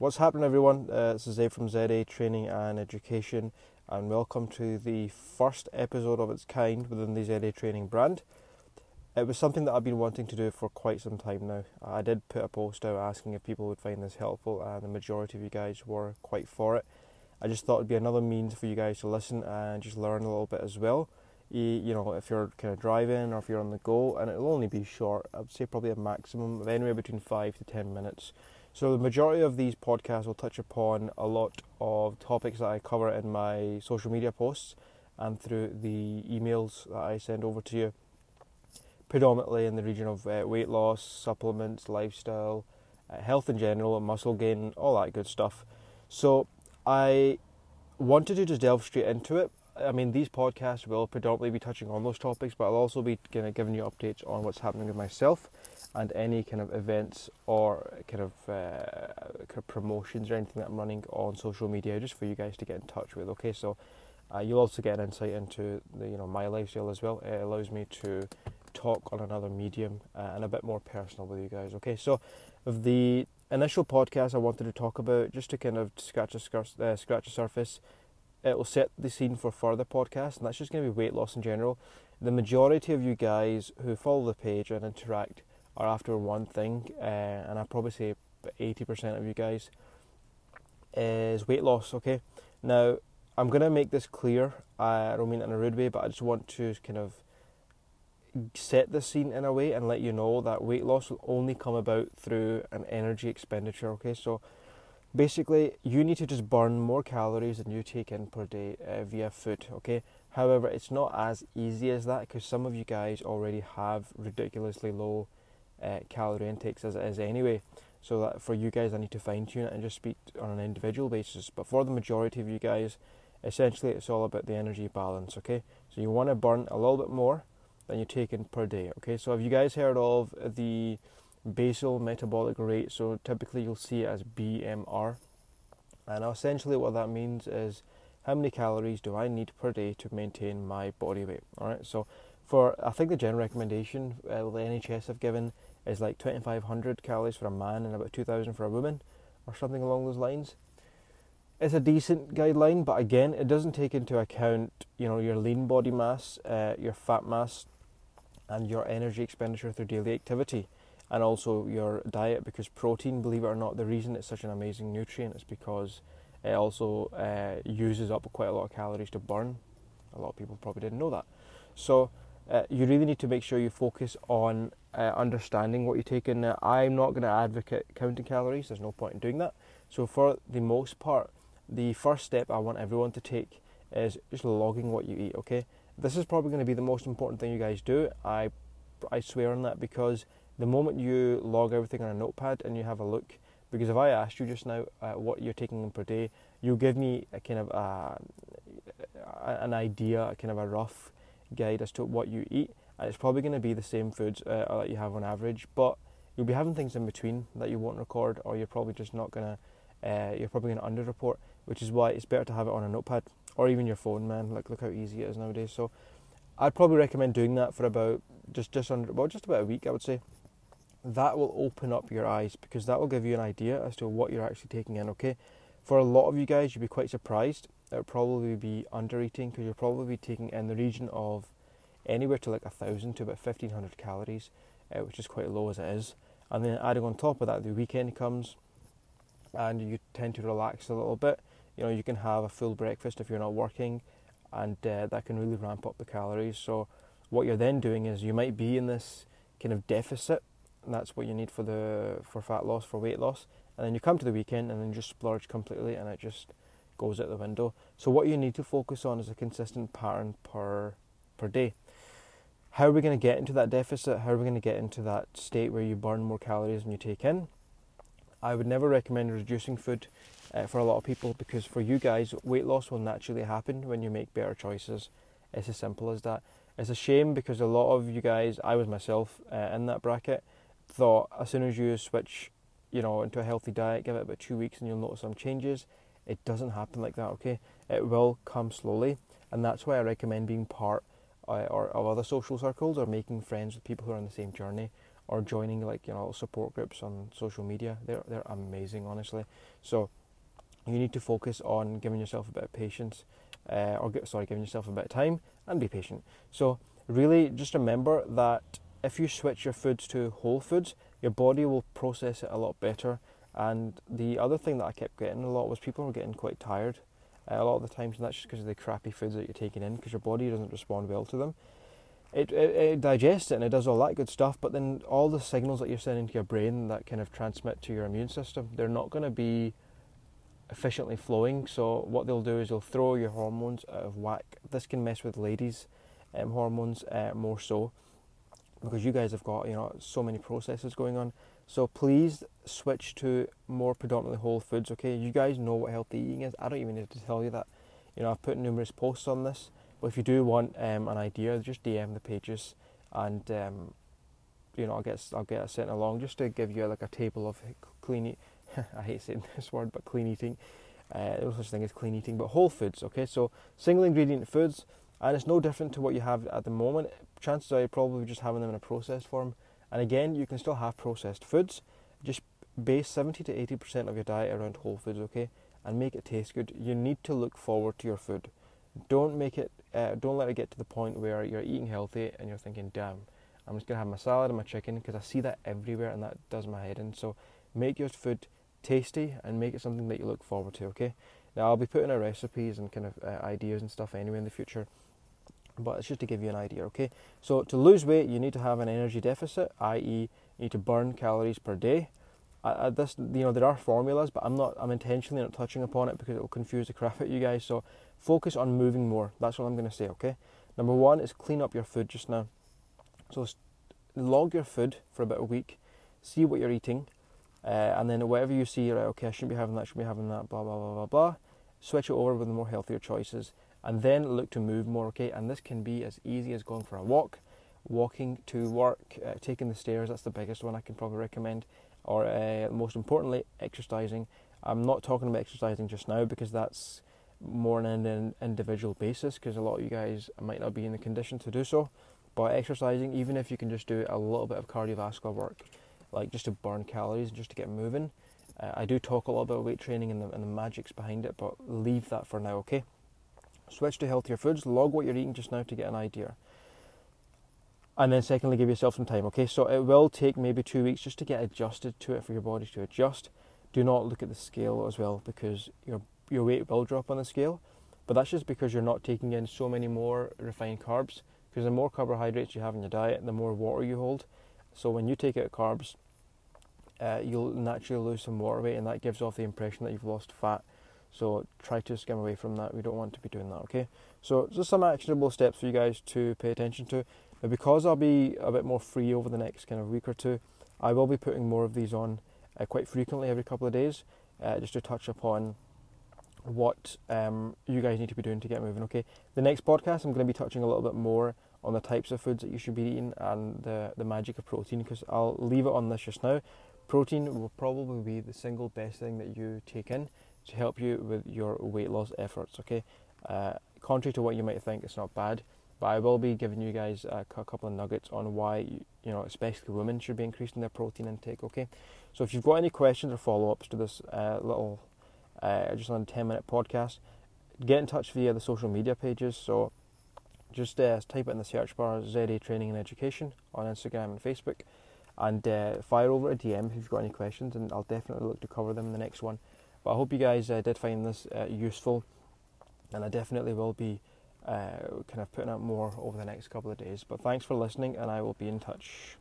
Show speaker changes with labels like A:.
A: What's happening, everyone? Uh, this is Dave from ZA Training and Education, and welcome to the first episode of its kind within the ZA Training brand. It was something that I've been wanting to do for quite some time now. I did put a post out asking if people would find this helpful, and the majority of you guys were quite for it. I just thought it'd be another means for you guys to listen and just learn a little bit as well. You, you know, if you're kind of driving or if you're on the go, and it'll only be short, I would say probably a maximum of anywhere between five to ten minutes so, the majority of these podcasts will touch upon a lot of topics that I cover in my social media posts and through the emails that I send over to you, predominantly in the region of uh, weight loss, supplements, lifestyle, uh, health in general, muscle gain, all that good stuff. So, I wanted to just delve straight into it. I mean, these podcasts will predominantly be touching on those topics, but I'll also be kind of giving you updates on what's happening with myself and any kind of events or kind of, uh, kind of promotions or anything that I'm running on social media, just for you guys to get in touch with. Okay, so uh, you'll also get an insight into the you know my lifestyle as well. It allows me to talk on another medium uh, and a bit more personal with you guys. Okay, so the initial podcast I wanted to talk about, just to kind of scratch a uh, scratch surface, it will set the scene for further podcasts, and that's just going to be weight loss in general. The majority of you guys who follow the page and interact are after one thing, uh, and I probably say 80% of you guys is weight loss. Okay, now I'm gonna make this clear. I don't mean it in a rude way, but I just want to kind of set the scene in a way and let you know that weight loss will only come about through an energy expenditure. Okay, so basically you need to just burn more calories than you take in per day uh, via food. Okay. However, it's not as easy as that because some of you guys already have ridiculously low uh, calorie intakes as it is anyway. So that for you guys, I need to fine tune it and just speak on an individual basis. But for the majority of you guys, essentially it's all about the energy balance. Okay, so you want to burn a little bit more than you take in per day. Okay, so have you guys heard of the basal metabolic rate? So typically you'll see it as BMR, and essentially what that means is how many calories do I need per day to maintain my body weight? All right, so for I think the general recommendation uh, the NHS have given is like 2500 calories for a man and about 2000 for a woman or something along those lines it's a decent guideline but again it doesn't take into account you know your lean body mass uh, your fat mass and your energy expenditure through daily activity and also your diet because protein believe it or not the reason it's such an amazing nutrient is because it also uh, uses up quite a lot of calories to burn a lot of people probably didn't know that so uh, you really need to make sure you focus on uh, understanding what you're taking. Now, I'm not going to advocate counting calories, there's no point in doing that. So, for the most part, the first step I want everyone to take is just logging what you eat, okay? This is probably going to be the most important thing you guys do. I, I swear on that because the moment you log everything on a notepad and you have a look, because if I asked you just now uh, what you're taking in per day, you'll give me a kind of uh, an idea, kind of a rough guide as to what you eat, and it's probably going to be the same foods uh, that you have on average, but you'll be having things in between that you won't record, or you're probably just not going to, uh, you're probably going to underreport, which is why it's better to have it on a notepad or even your phone, man. Like, look how easy it is nowadays. So, I'd probably recommend doing that for about just just under well just about a week, I would say. That will open up your eyes because that will give you an idea as to what you're actually taking in. Okay, for a lot of you guys, you'd be quite surprised it would probably be under eating because you'll probably taking in the region of anywhere to like a thousand to about fifteen hundred calories, uh, which is quite low as it is. And then adding on top of that, the weekend comes, and you tend to relax a little bit. You know, you can have a full breakfast if you're not working, and uh, that can really ramp up the calories. So, what you're then doing is you might be in this kind of deficit, and that's what you need for the for fat loss, for weight loss. And then you come to the weekend and then just splurge completely, and it just goes out the window. So what you need to focus on is a consistent pattern per per day. How are we going to get into that deficit? How are we going to get into that state where you burn more calories than you take in? I would never recommend reducing food uh, for a lot of people because for you guys, weight loss will naturally happen when you make better choices. It's as simple as that. It's a shame because a lot of you guys, I was myself uh, in that bracket, thought as soon as you switch, you know, into a healthy diet, give it about two weeks and you'll notice some changes. It doesn't happen like that, okay? It will come slowly, and that's why I recommend being part uh, or of other social circles or making friends with people who are on the same journey or joining like you know support groups on social media. They're they're amazing, honestly. So you need to focus on giving yourself a bit of patience, uh, or sorry, giving yourself a bit of time and be patient. So really, just remember that if you switch your foods to whole foods, your body will process it a lot better. And the other thing that I kept getting a lot was people were getting quite tired uh, a lot of the times, and that's just because of the crappy foods that you're taking in, because your body doesn't respond well to them. It, it, it, digests it and it does all that good stuff, but then all the signals that you're sending to your brain that kind of transmit to your immune system, they're not going to be efficiently flowing. So what they'll do is they'll throw your hormones out of whack. This can mess with ladies' um, hormones uh, more so because you guys have got you know so many processes going on. So please switch to more predominantly whole foods. Okay, you guys know what healthy eating is. I don't even need to tell you that. You know I've put numerous posts on this. But if you do want um, an idea, just DM the pages, and um, you know I'll get I'll get it sent along just to give you like a table of clean eat. I hate saying this word, but clean eating. Uh, there's no such thing as clean eating, but whole foods. Okay, so single ingredient foods, and it's no different to what you have at the moment. Chances are you're probably just having them in a processed form. And again, you can still have processed foods. Just base 70 to 80% of your diet around whole foods, okay? And make it taste good. You need to look forward to your food. Don't make it. Uh, don't let it get to the point where you're eating healthy and you're thinking, "Damn, I'm just gonna have my salad and my chicken," because I see that everywhere and that does my head in. So make your food tasty and make it something that you look forward to. Okay. Now I'll be putting out recipes and kind of uh, ideas and stuff anyway in the future but it's just to give you an idea, okay? So to lose weight, you need to have an energy deficit, i.e., you need to burn calories per day. Uh, this, you know, there are formulas, but I'm not, I'm intentionally not touching upon it because it will confuse the crap out you guys. So focus on moving more. That's what I'm going to say, okay? Number one is clean up your food just now. So log your food for about a week, see what you're eating, uh, and then whatever you see, right, okay, I shouldn't be having that, shouldn't be having that, blah blah blah blah blah. Switch it over with the more healthier choices and then look to move more, okay? And this can be as easy as going for a walk, walking to work, uh, taking the stairs, that's the biggest one I can probably recommend, or uh, most importantly, exercising. I'm not talking about exercising just now because that's more on an individual basis because a lot of you guys might not be in the condition to do so. But exercising, even if you can just do a little bit of cardiovascular work, like just to burn calories, and just to get moving. Uh, I do talk a lot about weight training and the, and the magics behind it, but leave that for now, okay? Switch to healthier foods, log what you're eating just now to get an idea. And then, secondly, give yourself some time, okay? So, it will take maybe two weeks just to get adjusted to it for your body to adjust. Do not look at the scale as well because your, your weight will drop on the scale, but that's just because you're not taking in so many more refined carbs. Because the more carbohydrates you have in your diet, the more water you hold. So, when you take out carbs, uh, you'll naturally lose some water weight, and that gives off the impression that you've lost fat so try to skim away from that. We don't want to be doing that, okay? So just some actionable steps for you guys to pay attention to. Now because I'll be a bit more free over the next kind of week or two, I will be putting more of these on uh, quite frequently every couple of days, uh, just to touch upon what um, you guys need to be doing to get moving. Okay, the next podcast I'm going to be touching a little bit more on the types of foods that you should be eating and the the magic of protein because I'll leave it on this just now. Protein will probably be the single best thing that you take in to help you with your weight loss efforts. Okay, uh, contrary to what you might think, it's not bad, but I will be giving you guys a, a couple of nuggets on why you, you know, especially women should be increasing their protein intake. Okay, so if you've got any questions or follow ups to this uh, little, uh, just on a ten minute podcast, get in touch via the social media pages. So just uh, type it in the search bar ZA Training and Education on Instagram and Facebook, and uh, fire over a DM if you've got any questions, and I'll definitely look to cover them in the next one. But I hope you guys uh, did find this uh, useful, and I definitely will be uh, kind of putting up more over the next couple of days. But thanks for listening, and I will be in touch.